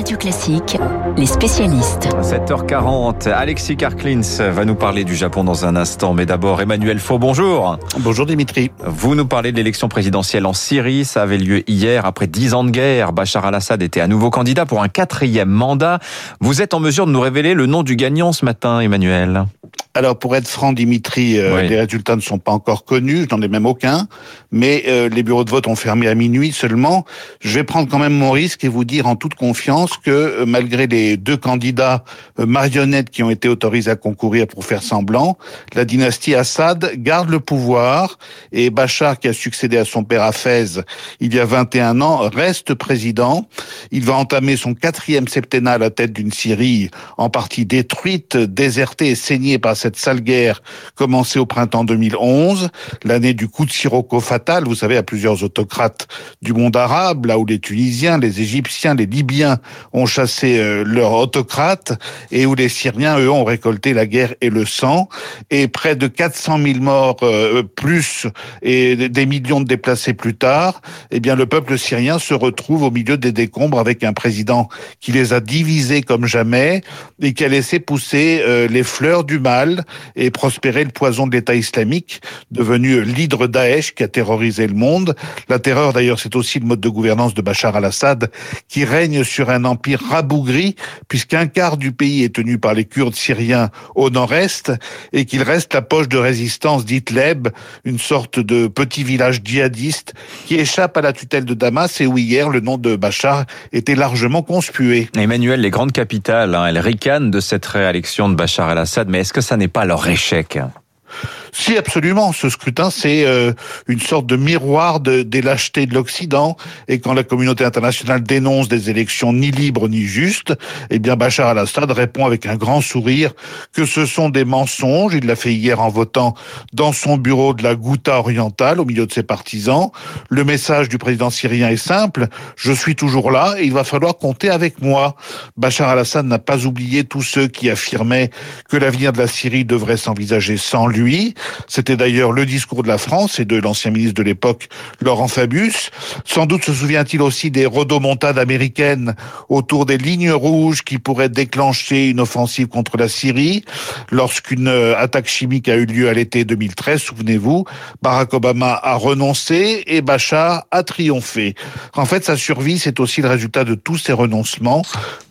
Radio Classique, les spécialistes. 7h40, Alexis Karklins va nous parler du Japon dans un instant. Mais d'abord, Emmanuel Faux, bonjour. Bonjour Dimitri. Vous nous parlez de l'élection présidentielle en Syrie. Ça avait lieu hier après dix ans de guerre. Bachar al-Assad était à nouveau candidat pour un quatrième mandat. Vous êtes en mesure de nous révéler le nom du gagnant ce matin, Emmanuel? Alors pour être franc, Dimitri, euh, les résultats ne sont pas encore connus, je n'en ai même aucun, mais euh, les bureaux de vote ont fermé à minuit seulement. Je vais prendre quand même mon risque et vous dire en toute confiance que euh, malgré les deux candidats marionnettes qui ont été autorisés à concourir pour faire semblant, la dynastie Assad garde le pouvoir et Bachar, qui a succédé à son père Hafez il y a 21 ans, reste président. Il va entamer son quatrième septennat à la tête d'une Syrie en partie détruite, désertée et saignée par cette sale guerre commencée au printemps 2011, l'année du coup de sirocco fatal, vous savez, à plusieurs autocrates du monde arabe, là où les Tunisiens, les Égyptiens, les Libyens ont chassé euh, leurs autocrates et où les Syriens, eux, ont récolté la guerre et le sang. Et près de 400 000 morts euh, plus et des millions de déplacés plus tard, eh bien, le peuple syrien se retrouve au milieu des décombres avec un président qui les a divisés comme jamais et qui a laissé pousser euh, les fleurs du mal et prospérer le poison de l'État islamique, devenu l'hydre Daesh qui a terrorisé le monde. La terreur, d'ailleurs, c'est aussi le mode de gouvernance de Bachar al-Assad, qui règne sur un empire rabougri, puisqu'un quart du pays est tenu par les Kurdes syriens au nord-est, et qu'il reste la poche de résistance d'Itleb, une sorte de petit village djihadiste qui échappe à la tutelle de Damas et où hier le nom de Bachar était largement conspué. Emmanuel, les grandes capitales, hein, elles ricanent de cette réélection de Bachar al-Assad, mais est-ce que ça n'est pas leur échec si absolument, ce scrutin c'est euh, une sorte de miroir de, des lâchetés de l'Occident et quand la communauté internationale dénonce des élections ni libres ni justes, eh bien Bachar al-Assad répond avec un grand sourire que ce sont des mensonges. Il l'a fait hier en votant dans son bureau de la Ghouta orientale au milieu de ses partisans. Le message du président syrien est simple je suis toujours là et il va falloir compter avec moi. Bachar al-Assad n'a pas oublié tous ceux qui affirmaient que l'avenir de la Syrie devrait s'envisager sans lui. C'était d'ailleurs le discours de la France et de l'ancien ministre de l'époque, Laurent Fabius. Sans doute se souvient-il aussi des rodomontades américaines autour des lignes rouges qui pourraient déclencher une offensive contre la Syrie. Lorsqu'une euh, attaque chimique a eu lieu à l'été 2013, souvenez-vous, Barack Obama a renoncé et Bachar a triomphé. En fait, sa survie, c'est aussi le résultat de tous ces renoncements,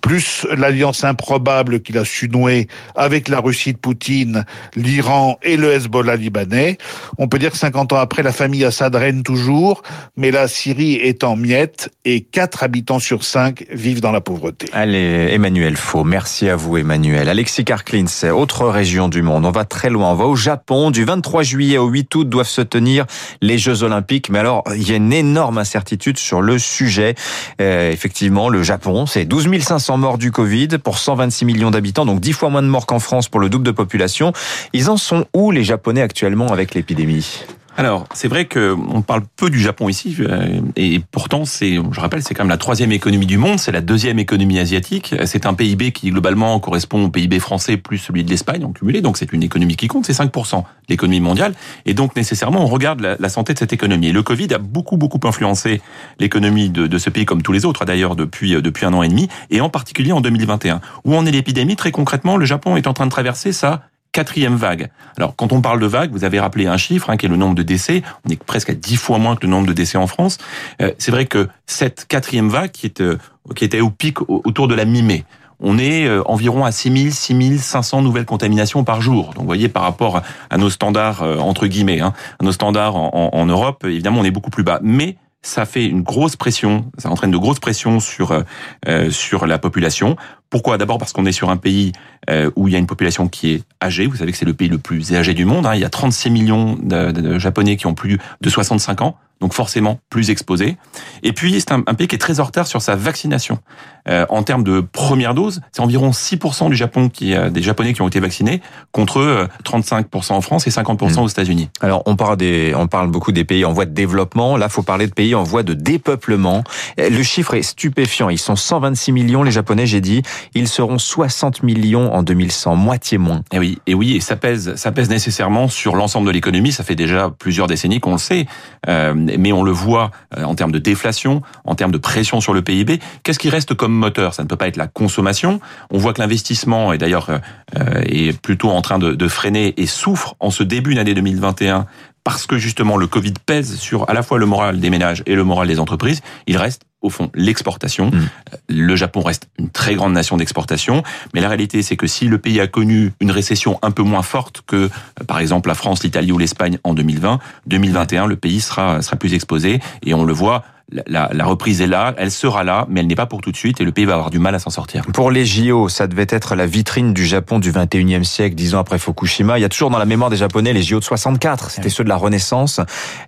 plus l'alliance improbable qu'il a su nouer avec la Russie de Poutine, l'Iran et le Hezbollah la libanais. On peut dire que 50 ans après, la famille Assad règne toujours, mais la Syrie est en miettes et 4 habitants sur 5 vivent dans la pauvreté. Allez, Emmanuel Faux, merci à vous Emmanuel. Alexis Karklins, autre région du monde, on va très loin, on va au Japon. Du 23 juillet au 8 août doivent se tenir les Jeux Olympiques, mais alors il y a une énorme incertitude sur le sujet. Euh, effectivement, le Japon, c'est 12 500 morts du Covid pour 126 millions d'habitants, donc 10 fois moins de morts qu'en France pour le double de population. Ils en sont où les Japonais? Actuellement avec l'épidémie alors, c'est vrai que on parle peu du Japon ici, euh, et pourtant, c'est, je rappelle, c'est quand même la troisième économie du monde, c'est la deuxième économie asiatique. C'est un PIB qui globalement correspond au PIB français plus celui de l'Espagne en cumulé, donc c'est une économie qui compte, c'est 5% de l'économie mondiale, et donc nécessairement on regarde la, santé de cette économie. Et le Covid a beaucoup beaucoup influencé l'économie de, de, ce pays, comme tous les autres d'ailleurs depuis euh, depuis un an et demi, et en particulier en 2021, où en est l'épidémie? Très concrètement, le Japon est en train de traverser sa quatrième vague. Alors, quand on parle de vague, vous avez rappelé un chiffre, hein, qui est le nombre de décès. On est presque à dix fois moins que le nombre de décès en France. Euh, c'est vrai que cette quatrième vague, qui, euh, était au pic autour de la mi-mai, on est euh, environ à 6000, 6500 nouvelles contaminations par jour. Donc, vous voyez, par rapport à nos standards, entre guillemets, hein, à nos standards en, en, Europe, évidemment, on est beaucoup plus bas. Mais ça fait une grosse pression, ça entraîne de grosses pressions sur euh, sur la population. Pourquoi? D'abord parce qu'on est sur un pays euh, où il y a une population qui est âgée. Vous savez que c'est le pays le plus âgé du monde. Hein. Il y a 36 millions de, Japonais qui ont plus de 65 ans donc forcément plus exposé. Et puis c'est un, pays qui est très en retard sur sa vaccination. Euh, en termes de première dose, c'est environ 6% du Japon qui a des Japonais qui ont été vaccinés contre 35% euh, en France et 50% hmm. aux États-Unis. Alors on parle des, on parle beaucoup des pays en voie de développement. Là, faut parler de pays en voie de dépeuplement. Le chiffre est stupéfiant. Ils sont 126 millions les Japonais, j'ai dit. Ils seront 60 millions en 2100, moitié moins. Et oui, et oui, et ça pèse, ça pèse nécessairement sur l'ensemble de l'économie. Ça fait déjà plusieurs décennies qu'on le sait. Euh, mais on le voit en termes de déflation, en termes de pression sur le PIB. Qu'est-ce qui reste comme moteur? Ça ne peut pas être la consommation. On voit que l'investissement est d'ailleurs est plutôt en train de, de freiner et souffre en ce début d'année 2021 parce que justement le Covid pèse sur à la fois le moral des ménages et le moral des entreprises, il reste au fond l'exportation. Mmh. Le Japon reste une très grande nation d'exportation, mais la réalité c'est que si le pays a connu une récession un peu moins forte que par exemple la France, l'Italie ou l'Espagne en 2020, 2021 le pays sera sera plus exposé et on le voit la, la, reprise est là, elle sera là, mais elle n'est pas pour tout de suite et le pays va avoir du mal à s'en sortir. Pour les JO, ça devait être la vitrine du Japon du 21e siècle, dix ans après Fukushima. Il y a toujours dans la mémoire des Japonais les JO de 64, c'était ceux de la Renaissance.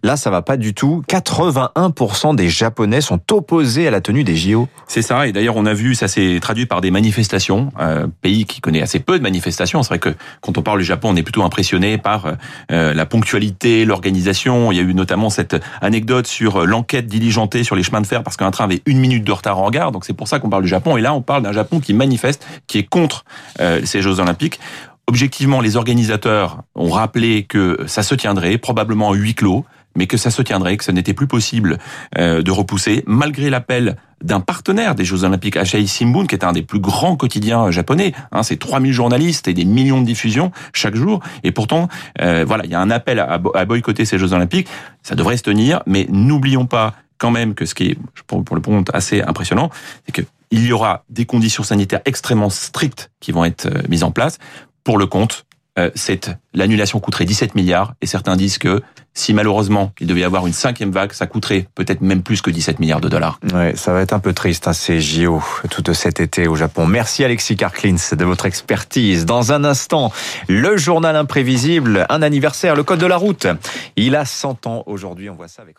Là, ça va pas du tout. 81% des Japonais sont opposés à la tenue des JO. C'est ça, et d'ailleurs on a vu, ça s'est traduit par des manifestations, un pays qui connaît assez peu de manifestations. C'est vrai que quand on parle du Japon, on est plutôt impressionné par euh, la ponctualité, l'organisation. Il y a eu notamment cette anecdote sur l'enquête diligente sur les chemins de fer parce qu'un train avait une minute de retard en gare. Donc c'est pour ça qu'on parle du Japon. Et là, on parle d'un Japon qui manifeste, qui est contre euh, ces Jeux Olympiques. Objectivement, les organisateurs ont rappelé que ça se tiendrait probablement à huis clos, mais que ça se tiendrait, que ce n'était plus possible euh, de repousser, malgré l'appel d'un partenaire des Jeux Olympiques, Asahi Shimbun, qui est un des plus grands quotidiens japonais. Hein, c'est 3000 journalistes et des millions de diffusions chaque jour. Et pourtant, euh, voilà, il y a un appel à boycotter ces Jeux Olympiques. Ça devrait se tenir, mais n'oublions pas quand même que ce qui est, pour, le point assez impressionnant, c'est qu'il y aura des conditions sanitaires extrêmement strictes qui vont être euh, mises en place. Pour le compte, euh, l'annulation coûterait 17 milliards et certains disent que si malheureusement il devait y avoir une cinquième vague, ça coûterait peut-être même plus que 17 milliards de dollars. Ouais, ça va être un peu triste hein, ces JO tout cet été au Japon. Merci Alexis Karklins de votre expertise. Dans un instant, le journal imprévisible, un anniversaire, le code de la route. Il a 100 ans aujourd'hui, on voit ça avec